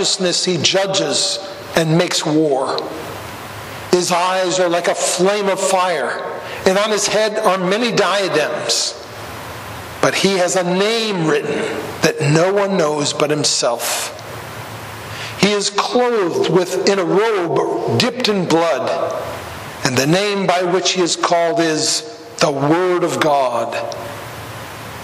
righteousness he judges and makes war. His eyes are like a flame of fire, and on his head are many diadems. But he has a name written that no one knows but himself. He is clothed with in a robe dipped in blood, and the name by which he is called is the Word of God.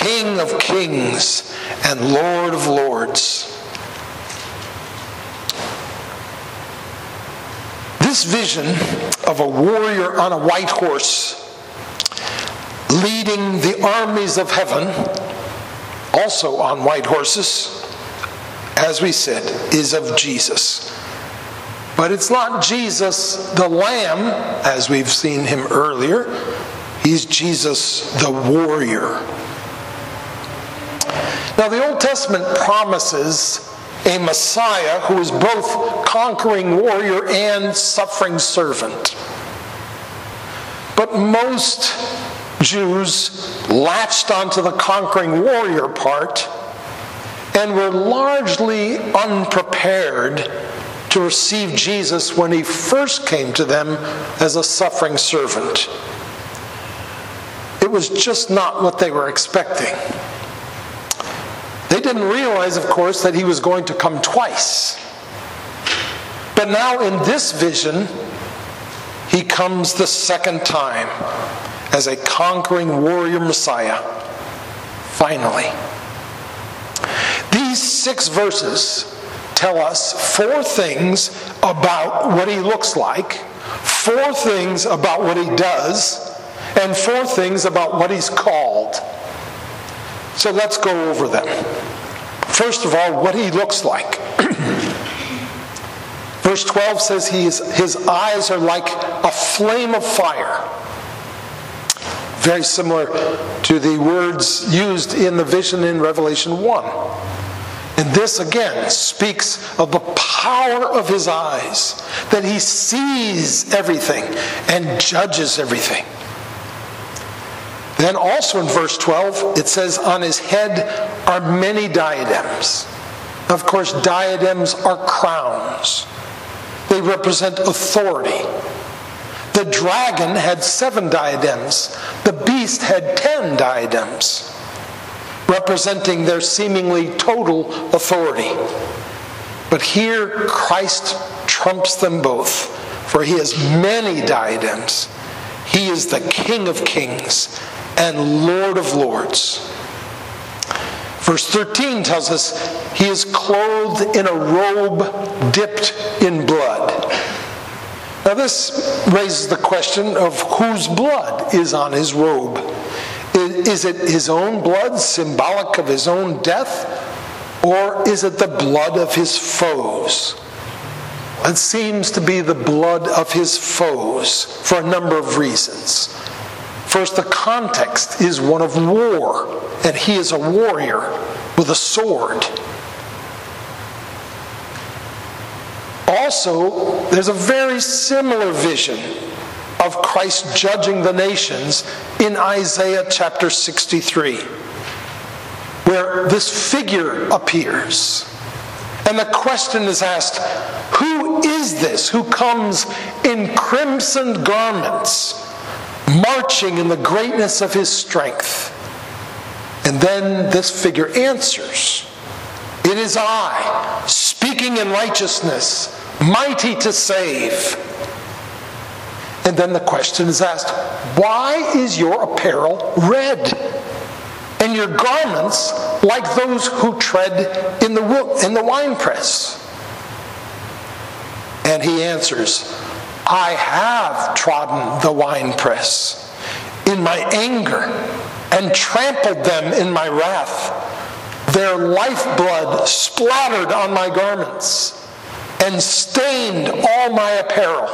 King of Kings and Lord of Lords. This vision of a warrior on a white horse leading the armies of heaven, also on white horses, as we said, is of Jesus. But it's not Jesus the Lamb, as we've seen him earlier. He's Jesus the warrior. Now, the Old Testament promises a Messiah who is both conquering warrior and suffering servant. But most Jews latched onto the conquering warrior part and were largely unprepared to receive Jesus when he first came to them as a suffering servant. It was just not what they were expecting. They didn't realize, of course, that he was going to come twice. But now in this vision, he comes the second time as a conquering warrior Messiah. Finally. These six verses tell us four things about what he looks like, four things about what he does, and four things about what he's called. So let's go over them. First of all, what he looks like. Verse 12 says he is, his eyes are like a flame of fire. Very similar to the words used in the vision in Revelation 1. And this again speaks of the power of his eyes, that he sees everything and judges everything. Then also in verse 12, it says, On his head are many diadems. Of course, diadems are crowns, they represent authority. The dragon had seven diadems, the beast had ten diadems, representing their seemingly total authority. But here, Christ trumps them both, for he has many diadems. He is the King of kings and Lord of lords. Verse 13 tells us he is clothed in a robe dipped in blood. Now, this raises the question of whose blood is on his robe. Is it his own blood, symbolic of his own death, or is it the blood of his foes? It seems to be the blood of his foes for a number of reasons. First, the context is one of war, and he is a warrior with a sword. Also, there's a very similar vision of Christ judging the nations in Isaiah chapter 63, where this figure appears. And the question is asked Who is this who comes in crimson garments, marching in the greatness of his strength? And then this figure answers It is I, speaking in righteousness mighty to save. And then the question is asked why is your apparel red? And your garments like those who tread in the, in the winepress? And he answers, I have trodden the winepress in my anger and trampled them in my wrath. Their lifeblood splattered on my garments and stained all my apparel.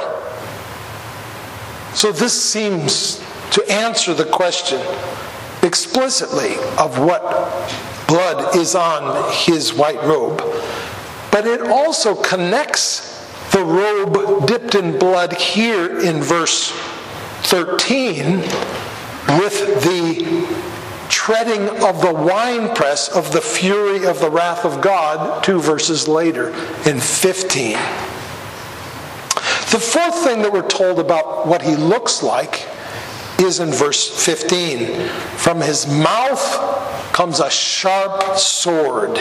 So this seems to answer the question explicitly of what blood is on his white robe. But it also connects the robe dipped in blood here in verse 13 with the treading of the winepress of the fury of the wrath of God, two verses later in 15. The fourth thing that we're told about what he looks like is in verse 15. From his mouth comes a sharp sword.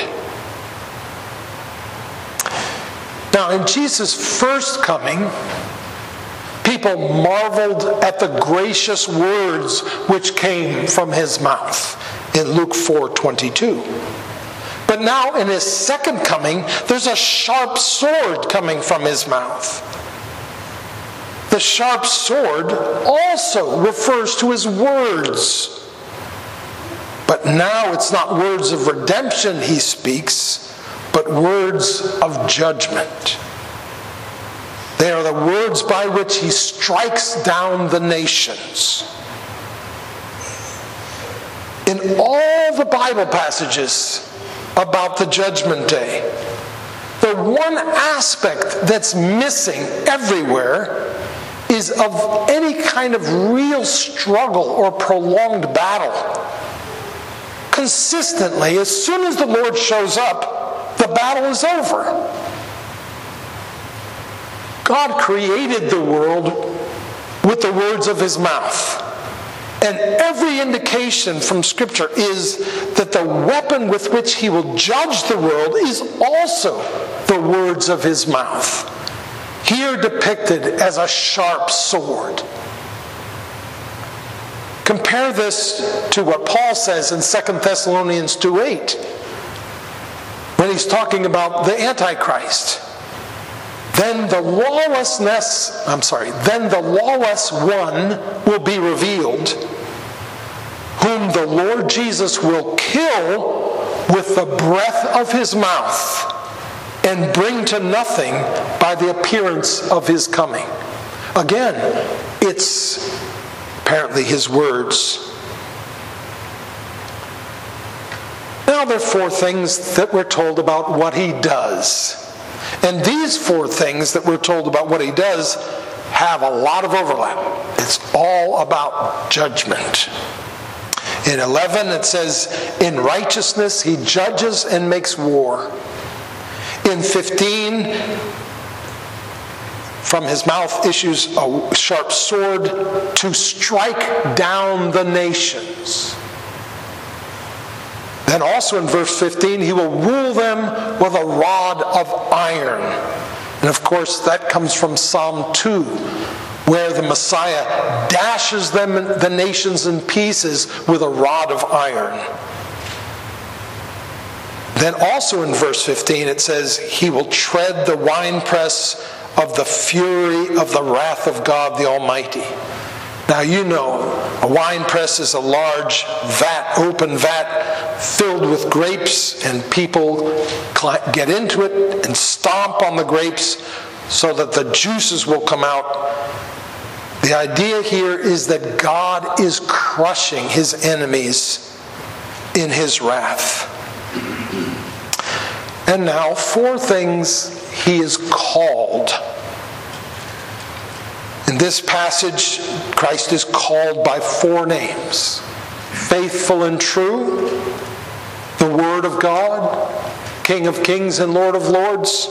Now, in Jesus' first coming, people marveled at the gracious words which came from his mouth in Luke 4:22. But now in his second coming, there's a sharp sword coming from his mouth. The sharp sword also refers to his words. But now it's not words of redemption he speaks, but words of judgment. They are the words by which he strikes down the nations. In all the Bible passages about the judgment day, the one aspect that's missing everywhere is of any kind of real struggle or prolonged battle. Consistently, as soon as the Lord shows up, the battle is over. God created the world with the words of his mouth. And every indication from Scripture is that the weapon with which he will judge the world is also the words of his mouth here depicted as a sharp sword. Compare this to what Paul says in 2 Thessalonians 2 8, when he's talking about the Antichrist. Then the lawlessness, I'm sorry, then the lawless one will be revealed, whom the Lord Jesus will kill with the breath of his mouth and bring to nothing by the appearance of his coming. Again, it's apparently his words. Now, there are four things that we're told about what he does. And these four things that we're told about what he does have a lot of overlap. It's all about judgment. In 11, it says, In righteousness he judges and makes war. In 15, from his mouth issues a sharp sword to strike down the nations. Then also in verse 15, he will rule them with a rod of iron. And of course, that comes from Psalm 2, where the Messiah dashes them, the nations in pieces with a rod of iron. Then also in verse 15 it says, He will tread the winepress of the fury of the wrath of God the Almighty. Now you know, a wine press is a large vat, open vat, filled with grapes, and people get into it and stomp on the grapes so that the juices will come out. The idea here is that God is crushing his enemies in his wrath. And now, four things he is called. In this passage, Christ is called by four names faithful and true, the Word of God, King of kings and Lord of lords.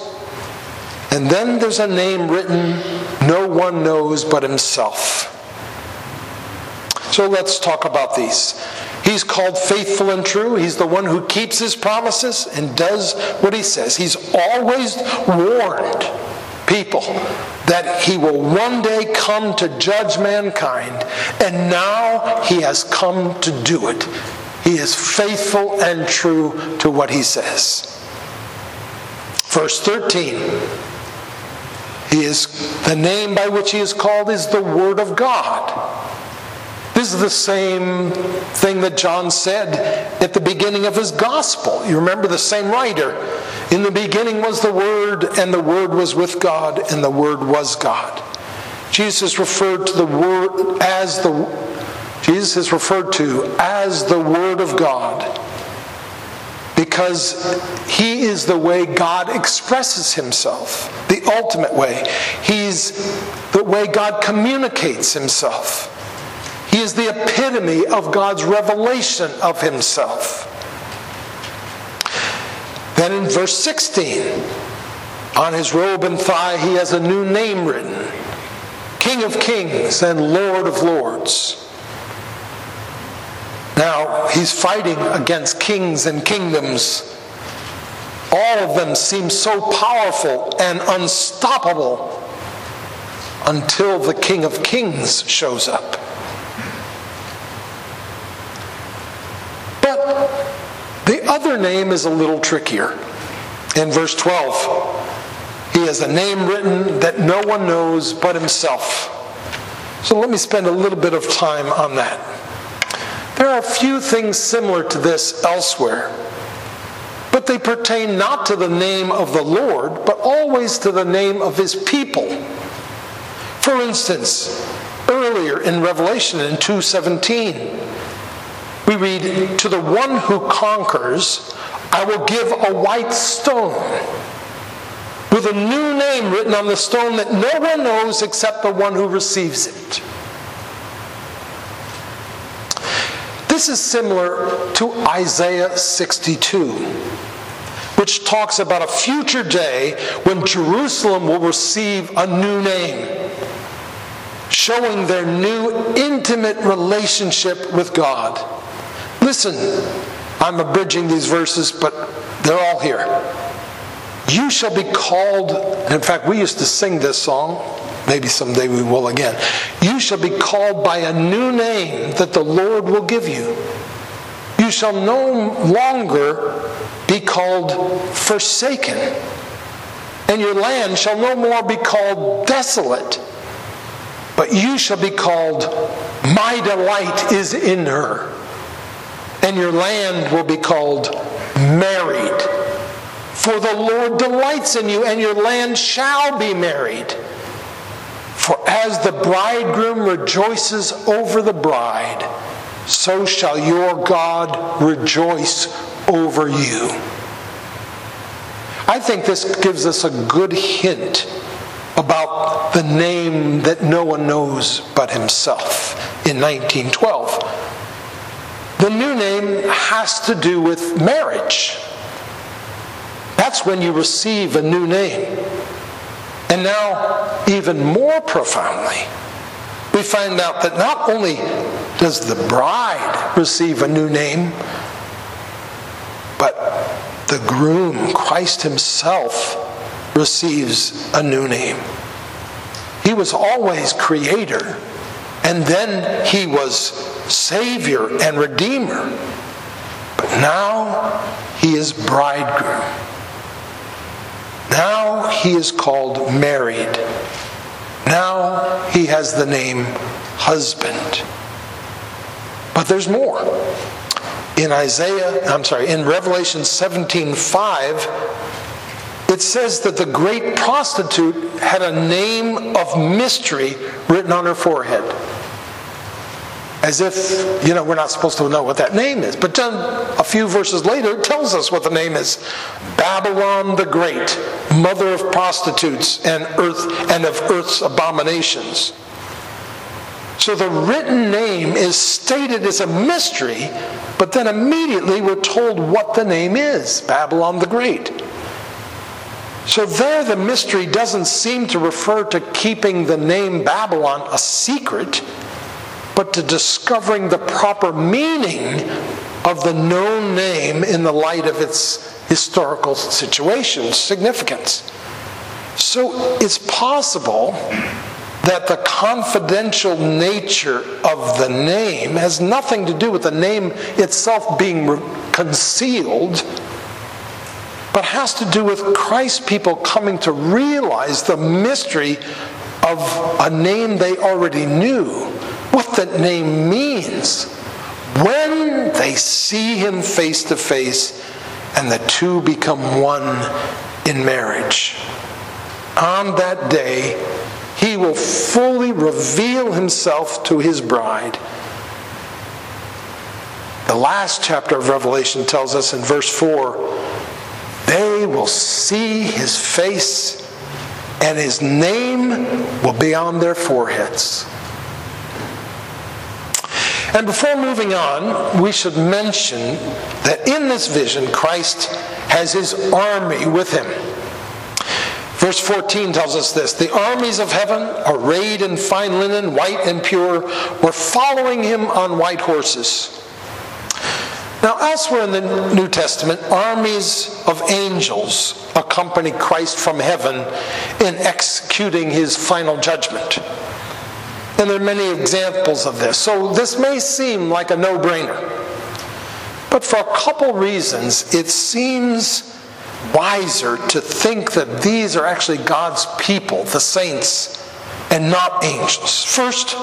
And then there's a name written no one knows but himself. So let's talk about these. He's called faithful and true. He's the one who keeps his promises and does what he says. He's always warned people that he will one day come to judge mankind, and now he has come to do it. He is faithful and true to what he says. Verse 13. He is the name by which he is called is the Word of God. This is the same thing that John said at the beginning of his gospel. You remember the same writer In the beginning was the Word, and the Word was with God, and the Word was God. Jesus referred to the Word as the Jesus is referred to as the Word of God because he is the way God expresses himself, the ultimate way. He's the way God communicates himself. He is the epitome of God's revelation of himself. Then in verse 16, on his robe and thigh, he has a new name written King of Kings and Lord of Lords. Now, he's fighting against kings and kingdoms. All of them seem so powerful and unstoppable until the King of Kings shows up. But other name is a little trickier. In verse 12, he has a name written that no one knows but himself. So let me spend a little bit of time on that. There are a few things similar to this elsewhere, but they pertain not to the name of the Lord, but always to the name of his people. For instance, earlier in Revelation in 2:17, we read, "To the one who conquers, I will give a white stone." With a new name written on the stone that no one knows except the one who receives it. This is similar to Isaiah 62, which talks about a future day when Jerusalem will receive a new name, showing their new intimate relationship with God. Listen, I'm abridging these verses, but they're all here. You shall be called, in fact, we used to sing this song Maybe someday we will again. You shall be called by a new name that the Lord will give you. You shall no longer be called forsaken, and your land shall no more be called desolate, but you shall be called, My delight is in her, and your land will be called married. For the Lord delights in you, and your land shall be married. For as the bridegroom rejoices over the bride, so shall your God rejoice over you. I think this gives us a good hint about the name that no one knows but himself in 1912. The new name has to do with marriage. That's when you receive a new name. And now, even more profoundly, we find out that not only does the bride receive a new name, but the groom, Christ Himself, receives a new name. He was always creator, and then He was Savior and Redeemer. But now He is bridegroom. Now he is called married. Now he has the name husband. But there's more. In Isaiah, I'm sorry, in Revelation 17:5, it says that the great prostitute had a name of mystery written on her forehead as if, you know, we're not supposed to know what that name is. But then a few verses later, it tells us what the name is Babylon the Great, mother of prostitutes and, earth, and of earth's abominations. So the written name is stated as a mystery, but then immediately we're told what the name is Babylon the Great. So there, the mystery doesn't seem to refer to keeping the name Babylon a secret but to discovering the proper meaning of the known name in the light of its historical situation, significance. So it's possible that the confidential nature of the name has nothing to do with the name itself being concealed, but has to do with Christ's people coming to realize the mystery of a name they already knew what that name means when they see him face to face and the two become one in marriage. On that day, he will fully reveal himself to his bride. The last chapter of Revelation tells us in verse 4 they will see his face, and his name will be on their foreheads. And before moving on, we should mention that in this vision, Christ has his army with him. Verse 14 tells us this The armies of heaven, arrayed in fine linen, white and pure, were following him on white horses. Now, elsewhere in the New Testament, armies of angels accompany Christ from heaven in executing his final judgment. And there are many examples of this. So this may seem like a no brainer. But for a couple reasons, it seems wiser to think that these are actually God's people, the saints, and not angels. First,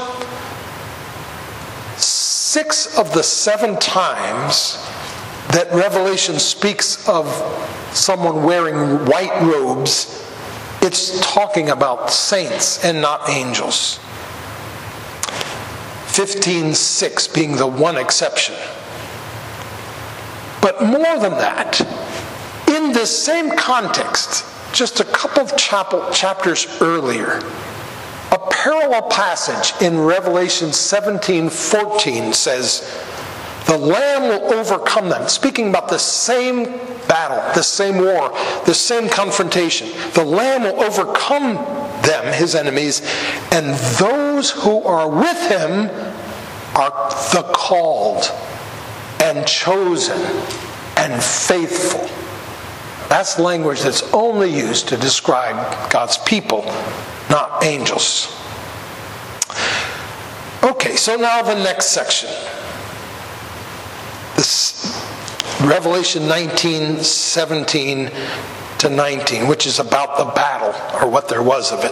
six of the seven times that Revelation speaks of someone wearing white robes, it's talking about saints and not angels. 15:6 being the one exception. But more than that, in this same context, just a couple of chapters earlier, a parallel passage in Revelation 17 14 says, The Lamb will overcome them. Speaking about the same battle, the same war, the same confrontation. The Lamb will overcome them, his enemies, and those who are with him are the called and chosen and faithful. That's language that's only used to describe God's people, not angels. Okay, so now the next section. This Revelation 19, 17 to 19, which is about the battle, or what there was of it.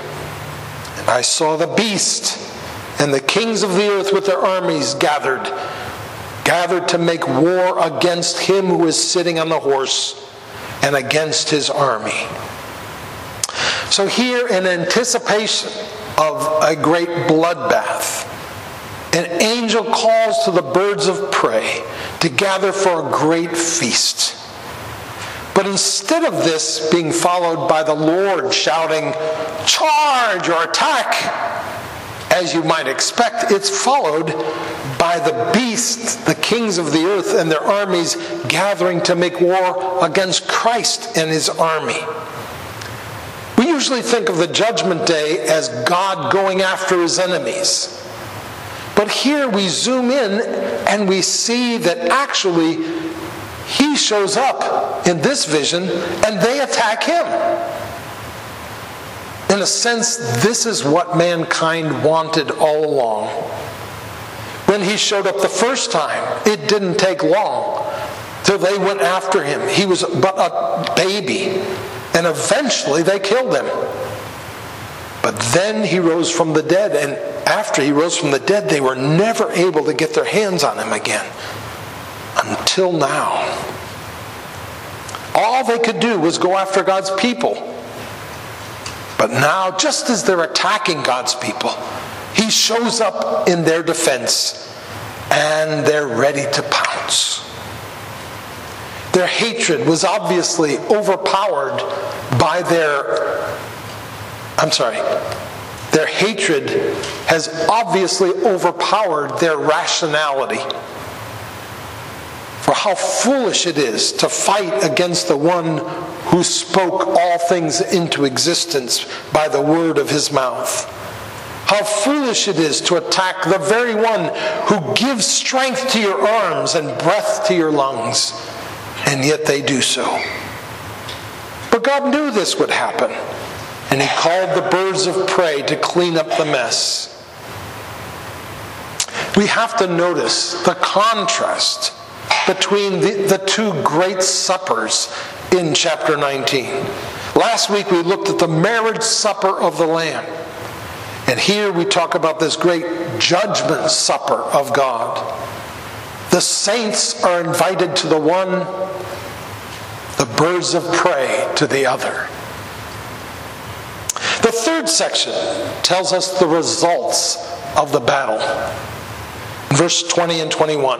I saw the beast and the kings of the earth with their armies gathered, gathered to make war against him who is sitting on the horse and against his army. So, here in anticipation of a great bloodbath, an angel calls to the birds of prey to gather for a great feast. But instead of this being followed by the Lord shouting, charge or attack, as you might expect, it's followed by the beasts, the kings of the earth, and their armies gathering to make war against Christ and his army. We usually think of the judgment day as God going after his enemies. But here we zoom in and we see that actually shows up in this vision and they attack him. In a sense, this is what mankind wanted all along. When he showed up the first time, it didn't take long till they went after him. He was but a baby, and eventually they killed him. But then he rose from the dead, and after he rose from the dead, they were never able to get their hands on him again until now. All they could do was go after God's people. But now, just as they're attacking God's people, he shows up in their defense and they're ready to pounce. Their hatred was obviously overpowered by their, I'm sorry, their hatred has obviously overpowered their rationality. How foolish it is to fight against the one who spoke all things into existence by the word of his mouth. How foolish it is to attack the very one who gives strength to your arms and breath to your lungs. and yet they do so. But God knew this would happen, and He called the birds of prey to clean up the mess. We have to notice the contrast between the, the two great suppers in chapter 19. Last week we looked at the marriage supper of the Lamb. And here we talk about this great judgment supper of God. The saints are invited to the one, the birds of prey to the other. The third section tells us the results of the battle. Verse 20 and 21.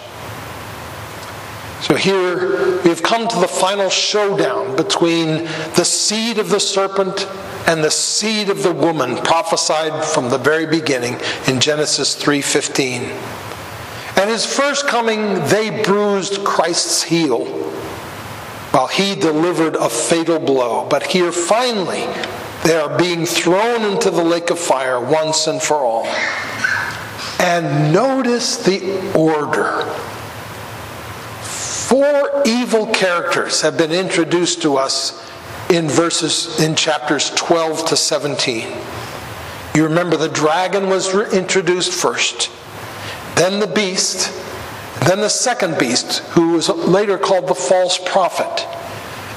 So here we have come to the final showdown between the seed of the serpent and the seed of the woman prophesied from the very beginning in Genesis 3:15. At his first coming they bruised Christ's heel while he delivered a fatal blow. But here finally they are being thrown into the lake of fire once and for all. And notice the order Four evil characters have been introduced to us in verses in chapters 12 to 17. You remember the dragon was introduced first, then the beast, then the second beast, who was later called the false prophet,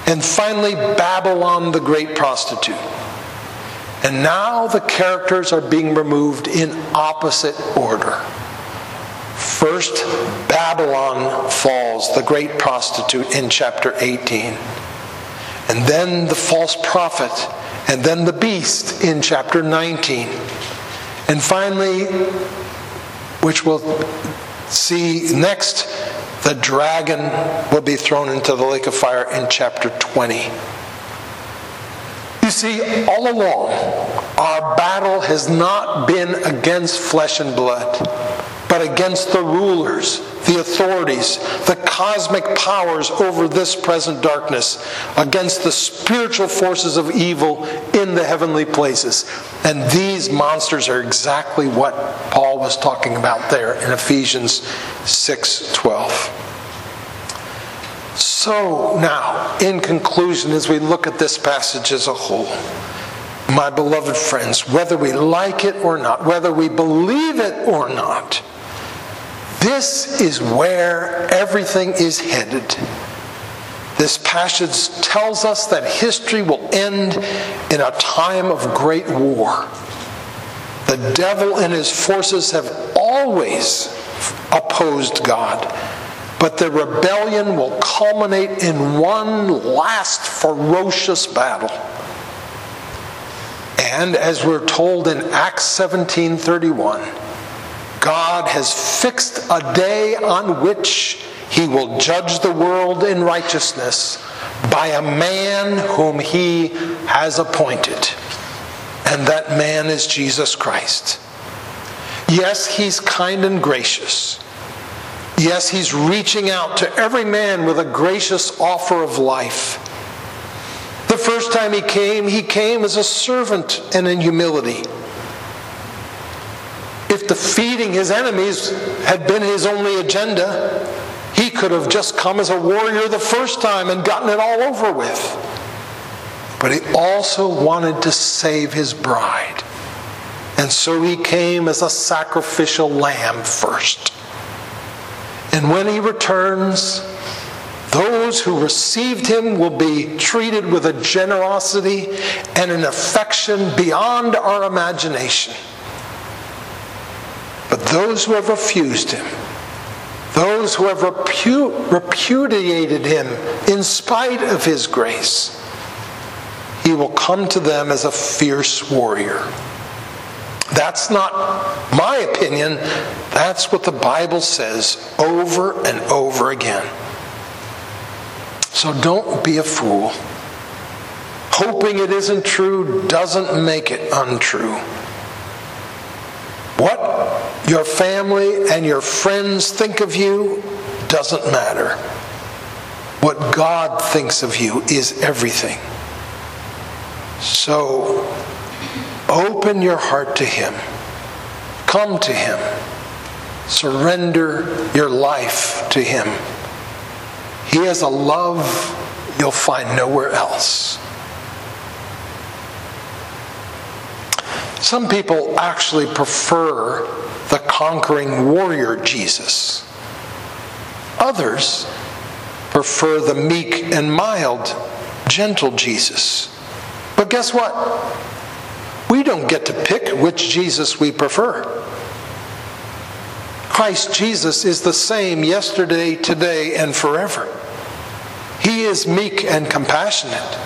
and finally Babylon, the great prostitute. And now the characters are being removed in opposite order. First, Babylon falls, the great prostitute, in chapter 18. And then the false prophet, and then the beast in chapter 19. And finally, which we'll see next, the dragon will be thrown into the lake of fire in chapter 20. You see, all along, our battle has not been against flesh and blood but against the rulers, the authorities, the cosmic powers over this present darkness, against the spiritual forces of evil in the heavenly places. And these monsters are exactly what Paul was talking about there in Ephesians 6:12. So now, in conclusion, as we look at this passage as a whole, my beloved friends, whether we like it or not, whether we believe it or not, this is where everything is headed. This passage tells us that history will end in a time of great war. The devil and his forces have always opposed God, but the rebellion will culminate in one last ferocious battle. And as we're told in Acts 17:31, God has fixed a day on which he will judge the world in righteousness by a man whom he has appointed. And that man is Jesus Christ. Yes, he's kind and gracious. Yes, he's reaching out to every man with a gracious offer of life. The first time he came, he came as a servant and in humility if defeating his enemies had been his only agenda, he could have just come as a warrior the first time and gotten it all over with. But he also wanted to save his bride. And so he came as a sacrificial lamb first. And when he returns, those who received him will be treated with a generosity and an affection beyond our imagination. But those who have refused him, those who have repu- repudiated him in spite of his grace, he will come to them as a fierce warrior. That's not my opinion. That's what the Bible says over and over again. So don't be a fool. Hoping it isn't true doesn't make it untrue. What your family and your friends think of you doesn't matter. What God thinks of you is everything. So open your heart to Him. Come to Him. Surrender your life to Him. He has a love you'll find nowhere else. Some people actually prefer the conquering warrior Jesus. Others prefer the meek and mild, gentle Jesus. But guess what? We don't get to pick which Jesus we prefer. Christ Jesus is the same yesterday, today, and forever. He is meek and compassionate,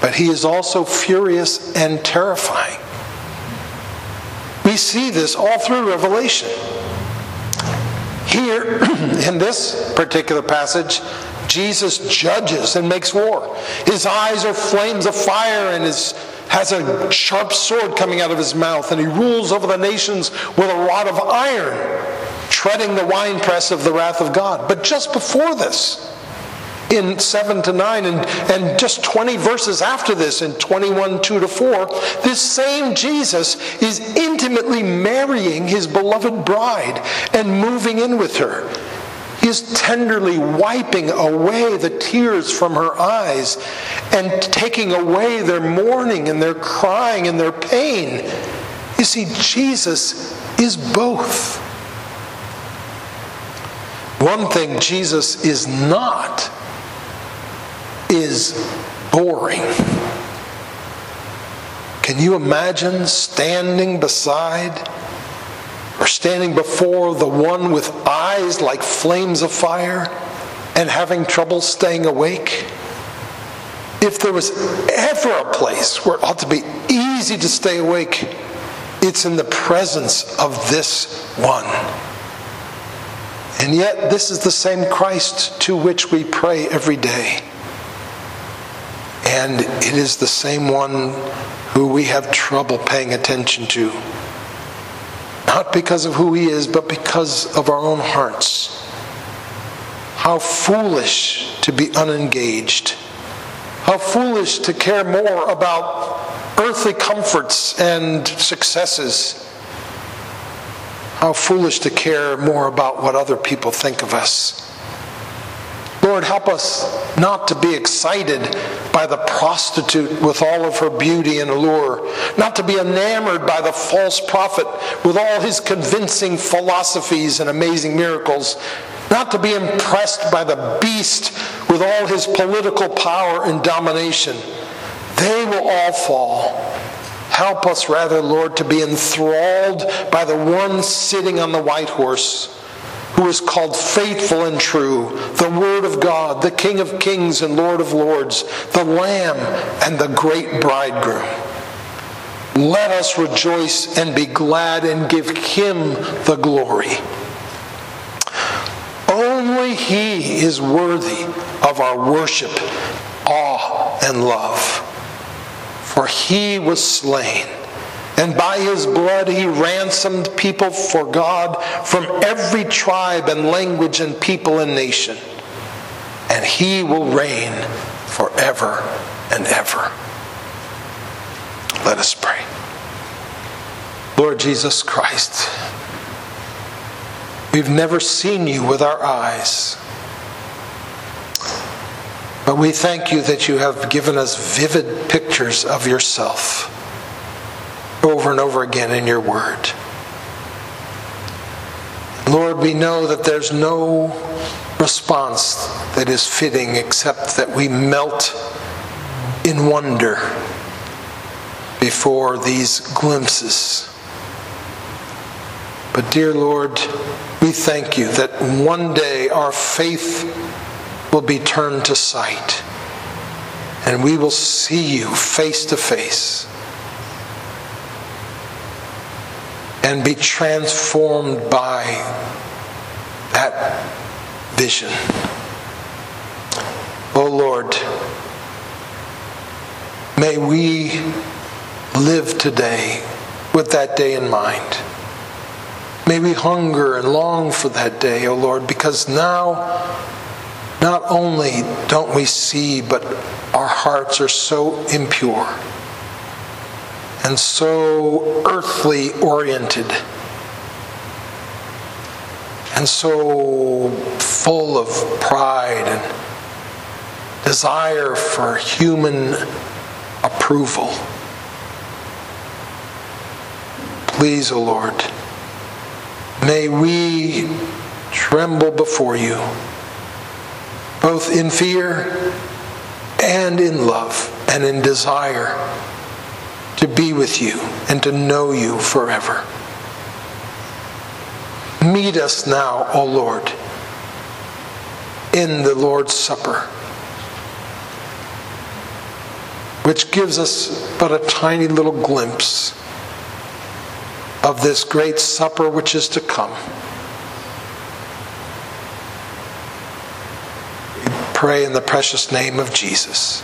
but he is also furious and terrifying. We see this all through Revelation. Here, in this particular passage, Jesus judges and makes war. His eyes are flames of fire and his has a sharp sword coming out of his mouth, and he rules over the nations with a rod of iron, treading the winepress of the wrath of God. But just before this, in 7 to 9 and, and just 20 verses after this in 21 2 to 4 this same jesus is intimately marrying his beloved bride and moving in with her. He is tenderly wiping away the tears from her eyes and taking away their mourning and their crying and their pain. You see jesus is both. One thing jesus is not is boring. Can you imagine standing beside or standing before the one with eyes like flames of fire and having trouble staying awake? If there was ever a place where it ought to be easy to stay awake, it's in the presence of this one. And yet, this is the same Christ to which we pray every day. And it is the same one who we have trouble paying attention to. Not because of who he is, but because of our own hearts. How foolish to be unengaged. How foolish to care more about earthly comforts and successes. How foolish to care more about what other people think of us. Lord, help us not to be excited by the prostitute with all of her beauty and allure, not to be enamored by the false prophet with all his convincing philosophies and amazing miracles, not to be impressed by the beast with all his political power and domination. They will all fall. Help us, rather, Lord, to be enthralled by the one sitting on the white horse who is called faithful and true, the Word of God, the King of kings and Lord of lords, the Lamb and the great bridegroom. Let us rejoice and be glad and give him the glory. Only he is worthy of our worship, awe, and love. For he was slain and by his blood he ransomed people for God from every tribe and language and people and nation. And he will reign forever and ever. Let us pray. Lord Jesus Christ, we've never seen you with our eyes. But we thank you that you have given us vivid pictures of yourself over and over again in your word. Lord, we know that there's no response that is fitting except that we melt in wonder before these glimpses. But, dear Lord, we thank you that one day our faith will be turned to sight and we will see you face to face. And be transformed by that vision. Oh Lord, may we live today with that day in mind. May we hunger and long for that day, O Lord, because now not only don't we see, but our hearts are so impure and so earthly oriented and so full of pride and desire for human approval. Please, O oh Lord, may we tremble before you, both in fear and in love and in desire with you and to know you forever. Meet us now, O Lord, in the Lord's Supper, which gives us but a tiny little glimpse of this great supper which is to come. Pray in the precious name of Jesus.